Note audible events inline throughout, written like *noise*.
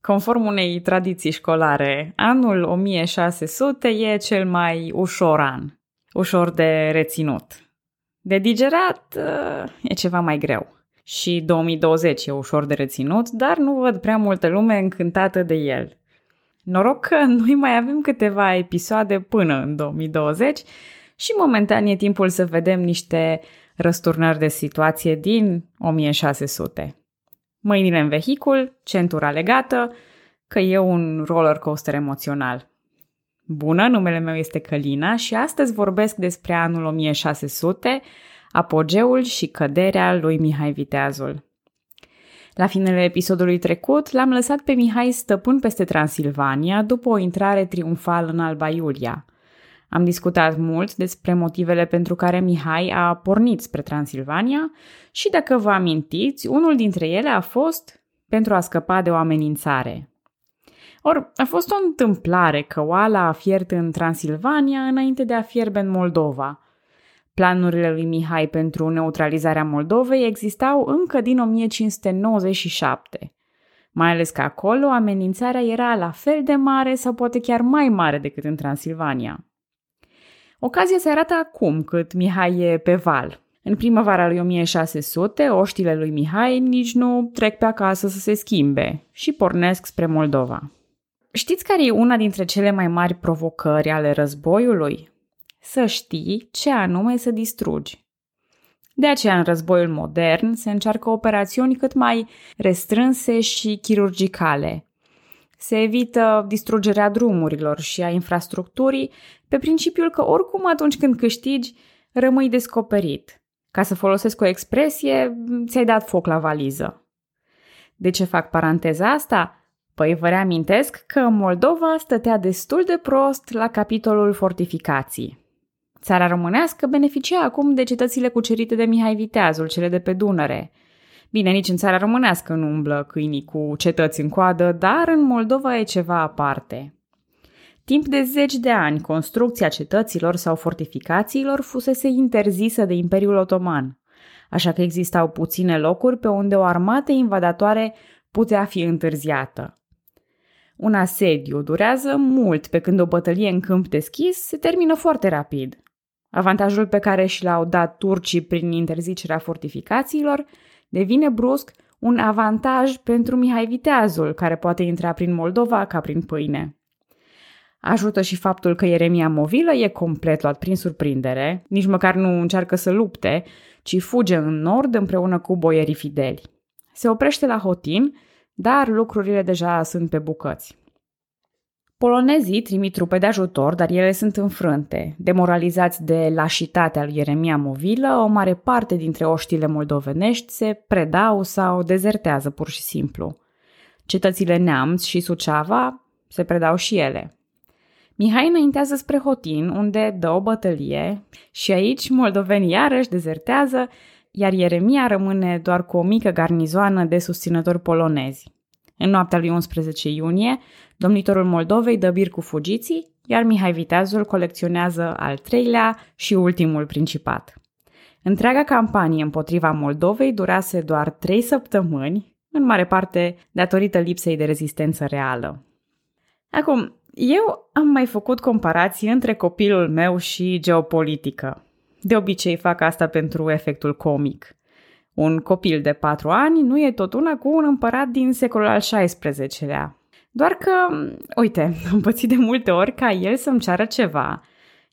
Conform unei tradiții școlare, anul 1600 e cel mai ușor an, ușor de reținut. De digerat e ceva mai greu. Și 2020 e ușor de reținut, dar nu văd prea multă lume încântată de el. Noroc că *laughs* noi mai avem câteva episoade până în 2020 și momentan e timpul să vedem niște răsturnări de situație din 1600. Mâinile în vehicul, centura legată, că e un roller coaster emoțional. Bună, numele meu este Călina și astăzi vorbesc despre anul 1600, apogeul și căderea lui Mihai Viteazul. La finele episodului trecut, l-am lăsat pe Mihai stăpân peste Transilvania după o intrare triumfală în Alba Iulia. Am discutat mult despre motivele pentru care Mihai a pornit spre Transilvania și, dacă vă amintiți, unul dintre ele a fost pentru a scăpa de o amenințare. Or, a fost o întâmplare că oala a fiert în Transilvania înainte de a fierbe în Moldova – Planurile lui Mihai pentru neutralizarea Moldovei existau încă din 1597, mai ales că acolo amenințarea era la fel de mare sau poate chiar mai mare decât în Transilvania. Ocazia se arată acum cât Mihai e pe val. În primăvara lui 1600, oștile lui Mihai nici nu trec pe acasă să se schimbe și pornesc spre Moldova. Știți care e una dintre cele mai mari provocări ale războiului? să știi ce anume să distrugi. De aceea, în războiul modern, se încearcă operațiuni cât mai restrânse și chirurgicale. Se evită distrugerea drumurilor și a infrastructurii pe principiul că oricum atunci când câștigi, rămâi descoperit. Ca să folosesc o expresie, ți-ai dat foc la valiză. De ce fac paranteza asta? Păi vă reamintesc că Moldova stătea destul de prost la capitolul fortificații. Țara românească beneficia acum de cetățile cucerite de Mihai Viteazul, cele de pe Dunăre. Bine, nici în țara românească nu umblă câinii cu cetăți în coadă, dar în Moldova e ceva aparte. Timp de zeci de ani, construcția cetăților sau fortificațiilor fusese interzisă de Imperiul Otoman, așa că existau puține locuri pe unde o armată invadatoare putea fi întârziată. Un asediu durează mult, pe când o bătălie în câmp deschis se termină foarte rapid. Avantajul pe care și l-au dat turcii prin interzicerea fortificațiilor devine brusc un avantaj pentru Mihai Viteazul, care poate intra prin Moldova ca prin pâine. Ajută și faptul că Ieremia Movilă e complet luat prin surprindere, nici măcar nu încearcă să lupte, ci fuge în nord împreună cu boierii fideli. Se oprește la Hotin, dar lucrurile deja sunt pe bucăți. Polonezii trimit trupe de ajutor, dar ele sunt înfrânte. Demoralizați de lașitatea lui Ieremia Movilă, o mare parte dintre oștile moldovenești se predau sau dezertează pur și simplu. Cetățile Neamț și Suceava se predau și ele. Mihai înaintează spre Hotin, unde dă o bătălie și aici moldovenii iarăși dezertează, iar Ieremia rămâne doar cu o mică garnizoană de susținători polonezi. În noaptea lui 11 iunie, domnitorul Moldovei dă bir cu fugiții, iar Mihai Viteazul colecționează al treilea și ultimul principat. Întreaga campanie împotriva Moldovei durase doar trei săptămâni, în mare parte datorită lipsei de rezistență reală. Acum, eu am mai făcut comparații între copilul meu și geopolitică. De obicei fac asta pentru efectul comic. Un copil de patru ani nu e tot una cu un împărat din secolul al XVI-lea. Doar că, uite, *laughs* am pățit de multe ori ca el să-mi ceară ceva,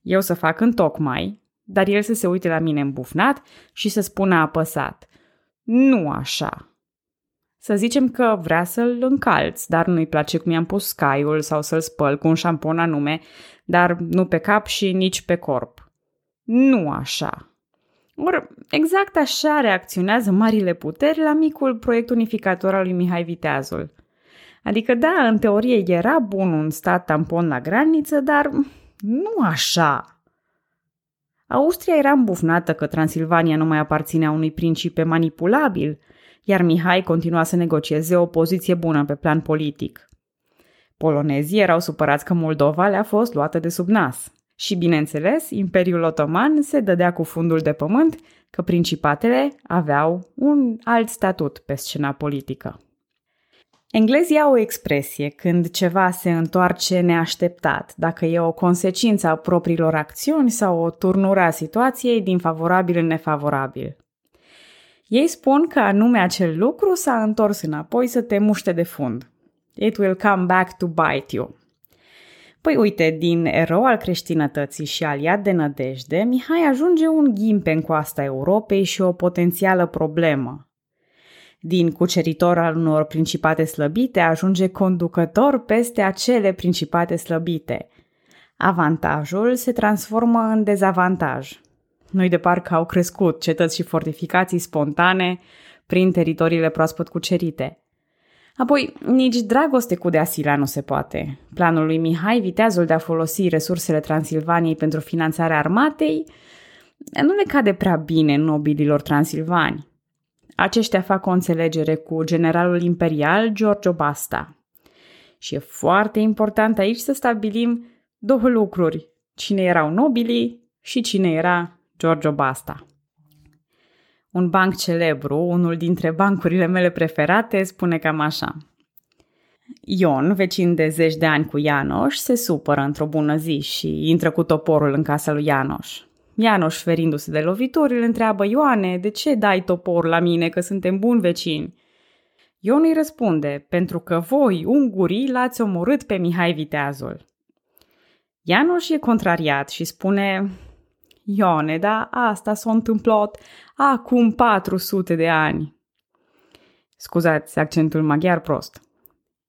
eu să fac în tocmai, dar el să se uite la mine îmbufnat și să spună apăsat. Nu așa. Să zicem că vrea să-l încalți, dar nu-i place cum i-am pus scaiul sau să-l spăl cu un șampon anume, dar nu pe cap și nici pe corp. Nu așa. Or, exact așa reacționează marile puteri la micul proiect unificator al lui Mihai Viteazul. Adică, da, în teorie era bun un stat tampon la graniță, dar nu așa. Austria era îmbufnată că Transilvania nu mai aparținea unui principe manipulabil, iar Mihai continua să negocieze o poziție bună pe plan politic. Polonezii erau supărați că Moldova le-a fost luată de sub nas. Și, bineînțeles, Imperiul Otoman se dădea cu fundul de pământ că principatele aveau un alt statut pe scena politică. Englezii au o expresie când ceva se întoarce neașteptat, dacă e o consecință a propriilor acțiuni sau o turnură a situației din favorabil în nefavorabil. Ei spun că anume acel lucru s-a întors înapoi să te muște de fund. It will come back to bite you. Păi uite, din erou al creștinătății și aliat de nădejde, Mihai ajunge un ghimpe în coasta Europei și o potențială problemă. Din cuceritor al unor principate slăbite ajunge conducător peste acele principate slăbite. Avantajul se transformă în dezavantaj. Nu-i de parcă au crescut cetăți și fortificații spontane prin teritoriile proaspăt cucerite – Apoi, nici dragoste cu Deasila nu se poate. Planul lui Mihai, viteazul de a folosi resursele Transilvaniei pentru finanțarea armatei, nu le cade prea bine nobililor transilvani. Aceștia fac o înțelegere cu generalul imperial Giorgio Basta. Și e foarte important aici să stabilim două lucruri. Cine erau nobilii și cine era Giorgio Basta. Un banc celebru, unul dintre bancurile mele preferate, spune cam așa. Ion, vecin de zeci de ani cu Ianoș, se supără într-o bună zi și intră cu toporul în casa lui Ianoș. Ianoș, ferindu-se de lovituri, îl întreabă Ioane, de ce dai toporul la mine, că suntem buni vecini? Ion îi răspunde, pentru că voi, ungurii, l-ați omorât pe Mihai Viteazul. Ianoș e contrariat și spune, Ione, da, asta s-a întâmplat acum 400 de ani. Scuzați accentul maghiar prost.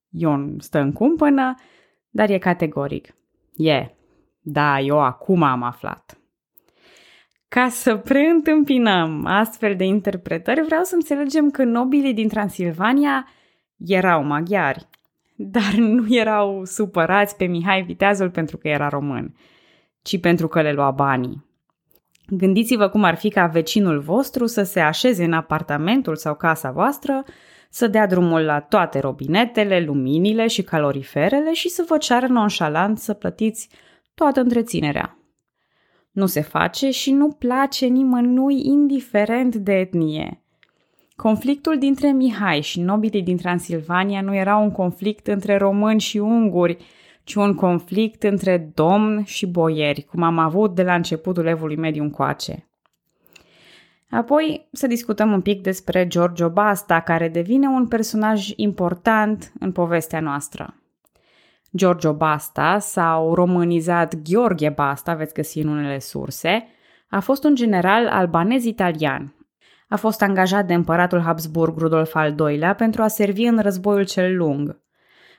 Ion stă în cumpănă, dar e categoric. E, da, eu acum am aflat. Ca să preîntâmpinăm astfel de interpretări, vreau să înțelegem că nobilii din Transilvania erau maghiari, dar nu erau supărați pe Mihai Viteazul pentru că era român, ci pentru că le lua banii. Gândiți-vă cum ar fi ca vecinul vostru să se așeze în apartamentul sau casa voastră, să dea drumul la toate robinetele, luminile și caloriferele și să vă ceară nonșalant să plătiți toată întreținerea. Nu se face și nu place nimănui indiferent de etnie. Conflictul dintre Mihai și nobilii din Transilvania nu era un conflict între români și unguri, ci un conflict între domn și boieri, cum am avut de la începutul evului mediu încoace. Apoi să discutăm un pic despre Giorgio Basta, care devine un personaj important în povestea noastră. Giorgio Basta, sau românizat Gheorghe Basta, veți găsi în unele surse, a fost un general albanez-italian. A fost angajat de împăratul Habsburg Rudolf al II-lea pentru a servi în războiul cel lung.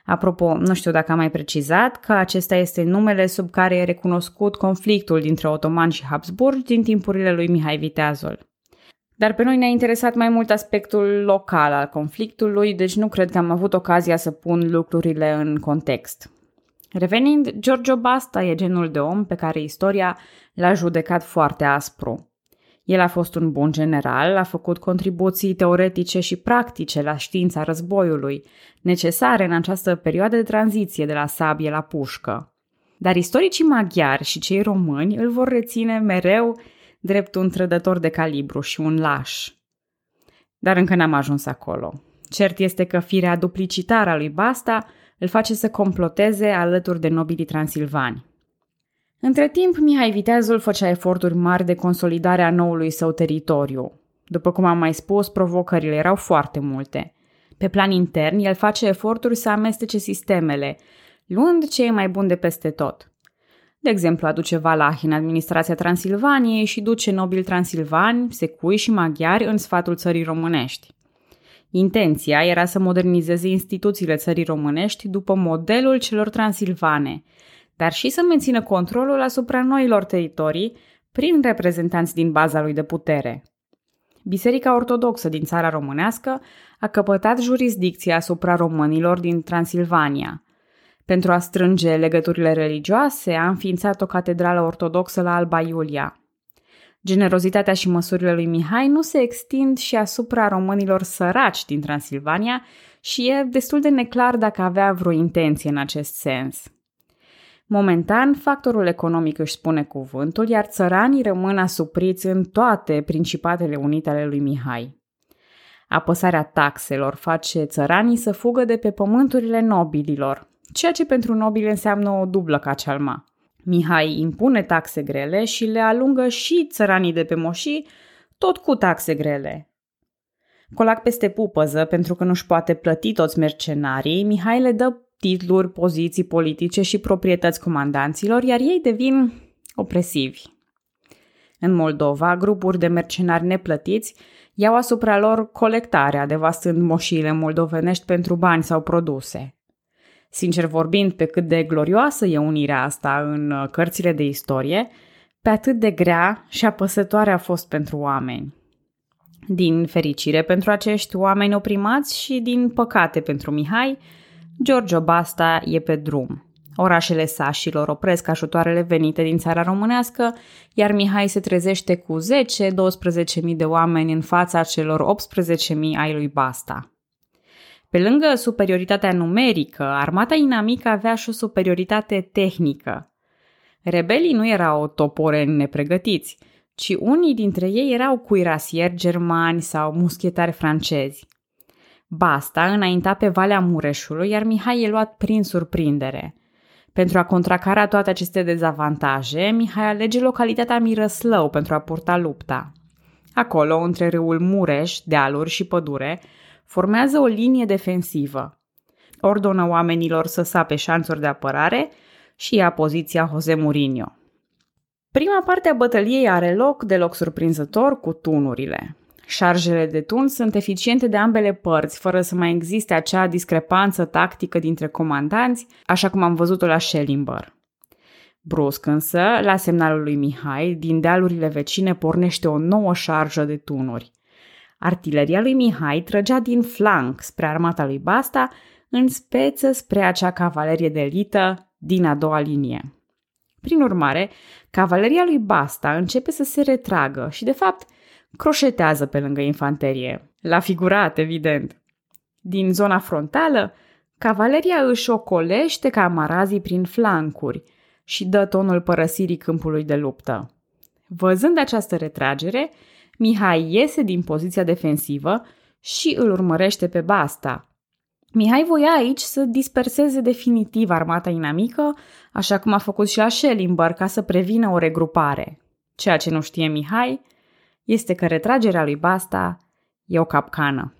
Apropo, nu știu dacă am mai precizat că acesta este numele sub care e recunoscut conflictul dintre otomani și Habsburg din timpurile lui Mihai Viteazul. Dar pe noi ne-a interesat mai mult aspectul local al conflictului, deci nu cred că am avut ocazia să pun lucrurile în context. Revenind, Giorgio Basta e genul de om pe care istoria l-a judecat foarte aspru. El a fost un bun general, a făcut contribuții teoretice și practice la știința războiului, necesare în această perioadă de tranziție de la sabie la pușcă. Dar istoricii maghiari și cei români îl vor reține mereu drept un trădător de calibru și un laș. Dar încă n-am ajuns acolo. Cert este că firea duplicitară a lui Basta îl face să comploteze alături de nobilii transilvani. Între timp, Mihai Viteazul făcea eforturi mari de consolidare a noului său teritoriu. După cum am mai spus, provocările erau foarte multe. Pe plan intern, el face eforturi să amestece sistemele, luând ce e mai bun de peste tot. De exemplu, aduce Valahi în administrația Transilvaniei și duce nobili transilvani, secui și maghiari în sfatul țării românești. Intenția era să modernizeze instituțiile țării românești după modelul celor transilvane – dar și să mențină controlul asupra noilor teritorii prin reprezentanți din baza lui de putere. Biserica Ortodoxă din țara românească a căpătat jurisdicția asupra românilor din Transilvania. Pentru a strânge legăturile religioase, a înființat o catedrală ortodoxă la Alba Iulia. Generozitatea și măsurile lui Mihai nu se extind și asupra românilor săraci din Transilvania și e destul de neclar dacă avea vreo intenție în acest sens. Momentan, factorul economic își spune cuvântul, iar țăranii rămân asupriți în toate principatele unite ale lui Mihai. Apăsarea taxelor face țăranii să fugă de pe pământurile nobililor, ceea ce pentru nobili înseamnă o dublă cacealma. Mihai impune taxe grele și le alungă și țăranii de pe moșii, tot cu taxe grele. Colac peste pupăză, pentru că nu-și poate plăti toți mercenarii, Mihai le dă titluri, poziții politice și proprietăți comandanților, iar ei devin opresivi. În Moldova, grupuri de mercenari neplătiți iau asupra lor colectarea, devastând moșiile moldovenești pentru bani sau produse. Sincer vorbind, pe cât de glorioasă e unirea asta în uh, cărțile de istorie, pe atât de grea și apăsătoare a fost pentru oameni. Din fericire pentru acești oameni oprimați și din păcate pentru Mihai, Giorgio Basta e pe drum. Orașele sașilor opresc ajutoarele venite din țara românească, iar Mihai se trezește cu 10-12 de oameni în fața celor 18.000 ai lui Basta. Pe lângă superioritatea numerică, armata inamică avea și o superioritate tehnică. Rebelii nu erau toporeni nepregătiți, ci unii dintre ei erau cuirasieri germani sau muschetari francezi. Basta înainta pe Valea Mureșului, iar Mihai e luat prin surprindere. Pentru a contracara toate aceste dezavantaje, Mihai alege localitatea Mirăslău pentru a purta lupta. Acolo, între râul Mureș, dealuri și pădure, formează o linie defensivă. Ordonă oamenilor să sape șanțuri de apărare și ia poziția Jose Mourinho. Prima parte a bătăliei are loc deloc surprinzător cu tunurile. Șarjele de tun sunt eficiente de ambele părți, fără să mai existe acea discrepanță tactică dintre comandanți, așa cum am văzut-o la Schellimber. Brusc însă, la semnalul lui Mihai, din dealurile vecine pornește o nouă șarjă de tunuri. Artileria lui Mihai trăgea din flanc spre armata lui Basta, în speță spre acea cavalerie de elită din a doua linie. Prin urmare, cavaleria lui Basta începe să se retragă și, de fapt, croșetează pe lângă infanterie. La figurat, evident. Din zona frontală, cavaleria își ocolește camarazii prin flancuri și dă tonul părăsirii câmpului de luptă. Văzând această retragere, Mihai iese din poziția defensivă și îl urmărește pe Basta. Mihai voia aici să disperseze definitiv armata inamică, așa cum a făcut și la Schellimber ca să prevină o regrupare. Ceea ce nu știe Mihai este că retragerea lui Basta e o capcană.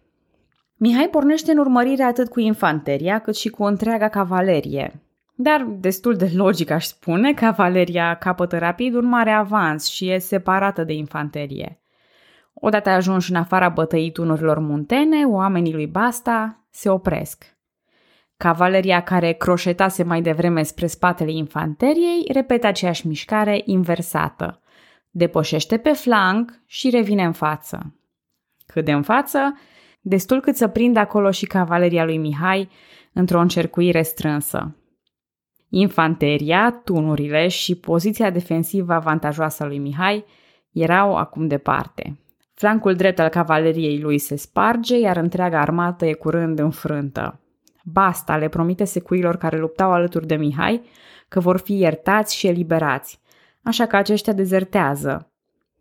Mihai pornește în urmărire atât cu infanteria cât și cu întreaga cavalerie. Dar, destul de logic aș spune, cavaleria capătă rapid un mare avans și e separată de infanterie. Odată ajunși în afara bătăii tunurilor muntene, oamenii lui Basta se opresc. Cavaleria care croșetase mai devreme spre spatele infanteriei repetă aceeași mișcare inversată. Depășește pe flanc și revine în față. Cât de în față? Destul cât să prindă acolo și cavaleria lui Mihai într-o încercuire strânsă. Infanteria, tunurile și poziția defensivă avantajoasă a lui Mihai erau acum departe. Flancul drept al cavaleriei lui se sparge, iar întreaga armată e curând înfrântă. Basta le promite secuilor care luptau alături de Mihai că vor fi iertați și eliberați, așa că aceștia dezertează.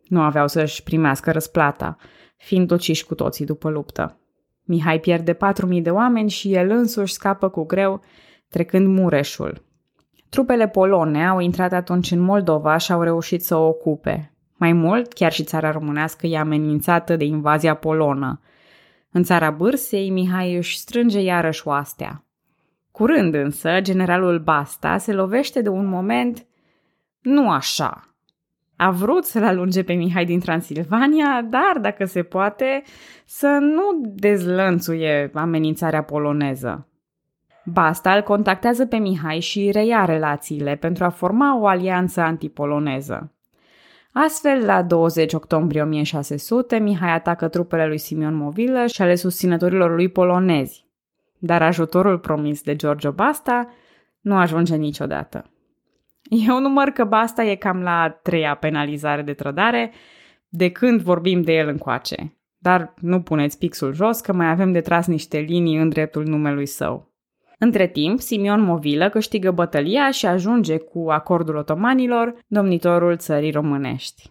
Nu aveau să-și primească răsplata, fiind uciși cu toții după luptă. Mihai pierde 4.000 de oameni și el însuși scapă cu greu, trecând Mureșul. Trupele polone au intrat atunci în Moldova și au reușit să o ocupe. Mai mult, chiar și țara românească e amenințată de invazia polonă. În țara Bârsei, Mihai își strânge iarăși oastea. Curând însă, generalul Basta se lovește de un moment nu așa. A vrut să-l alunge pe Mihai din Transilvania, dar, dacă se poate, să nu dezlănțuie amenințarea poloneză. Basta îl contactează pe Mihai și reia relațiile pentru a forma o alianță antipoloneză. Astfel, la 20 octombrie 1600, Mihai atacă trupele lui Simeon Movilă și ale susținătorilor lui polonezi. Dar ajutorul promis de Giorgio Basta nu ajunge niciodată. Eu număr că Basta e cam la a treia penalizare de trădare de când vorbim de el încoace. Dar nu puneți pixul jos că mai avem de tras niște linii în dreptul numelui său. Între timp, Simion Movilă câștigă bătălia și ajunge cu acordul otomanilor domnitorul țării românești.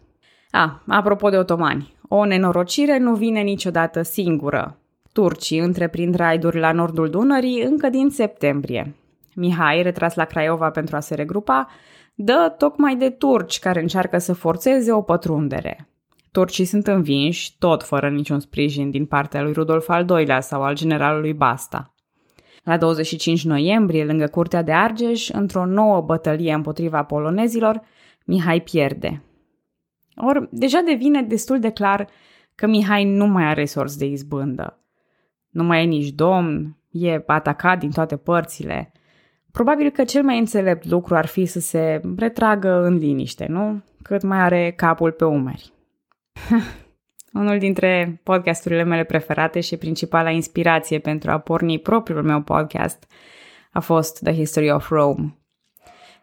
A, apropo de otomani, O nenorocire nu vine niciodată singură. Turcii întreprind raiduri la nordul Dunării încă din septembrie. Mihai, retras la Craiova pentru a se regrupa, dă tocmai de turci care încearcă să forțeze o pătrundere. Turcii sunt învinși, tot fără niciun sprijin din partea lui Rudolf al II-lea sau al generalului Basta. La 25 noiembrie, lângă curtea de Argeș, într-o nouă bătălie împotriva polonezilor, Mihai pierde. Or, deja devine destul de clar că Mihai nu mai are sorți de izbândă. Nu mai e nici domn, e atacat din toate părțile. Probabil că cel mai înțelept lucru ar fi să se retragă în liniște, nu? Cât mai are capul pe umeri. *laughs* Unul dintre podcasturile mele preferate și principala inspirație pentru a porni propriul meu podcast a fost The History of Rome.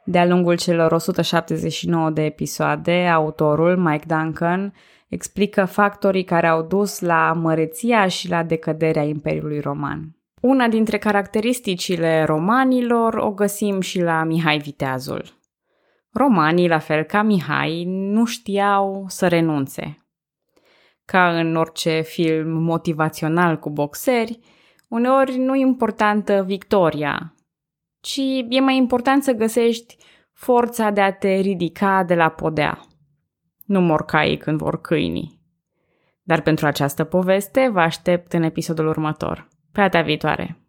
De-a lungul celor 179 de episoade, autorul, Mike Duncan, explică factorii care au dus la măreția și la decăderea Imperiului Roman. Una dintre caracteristicile romanilor o găsim și la Mihai Viteazul. Romanii, la fel ca Mihai, nu știau să renunțe. Ca în orice film motivațional cu boxeri, uneori nu e importantă victoria, ci e mai important să găsești forța de a te ridica de la podea. Nu mor caii când vor câinii. Dar pentru această poveste vă aștept în episodul următor. Pe data viitoare!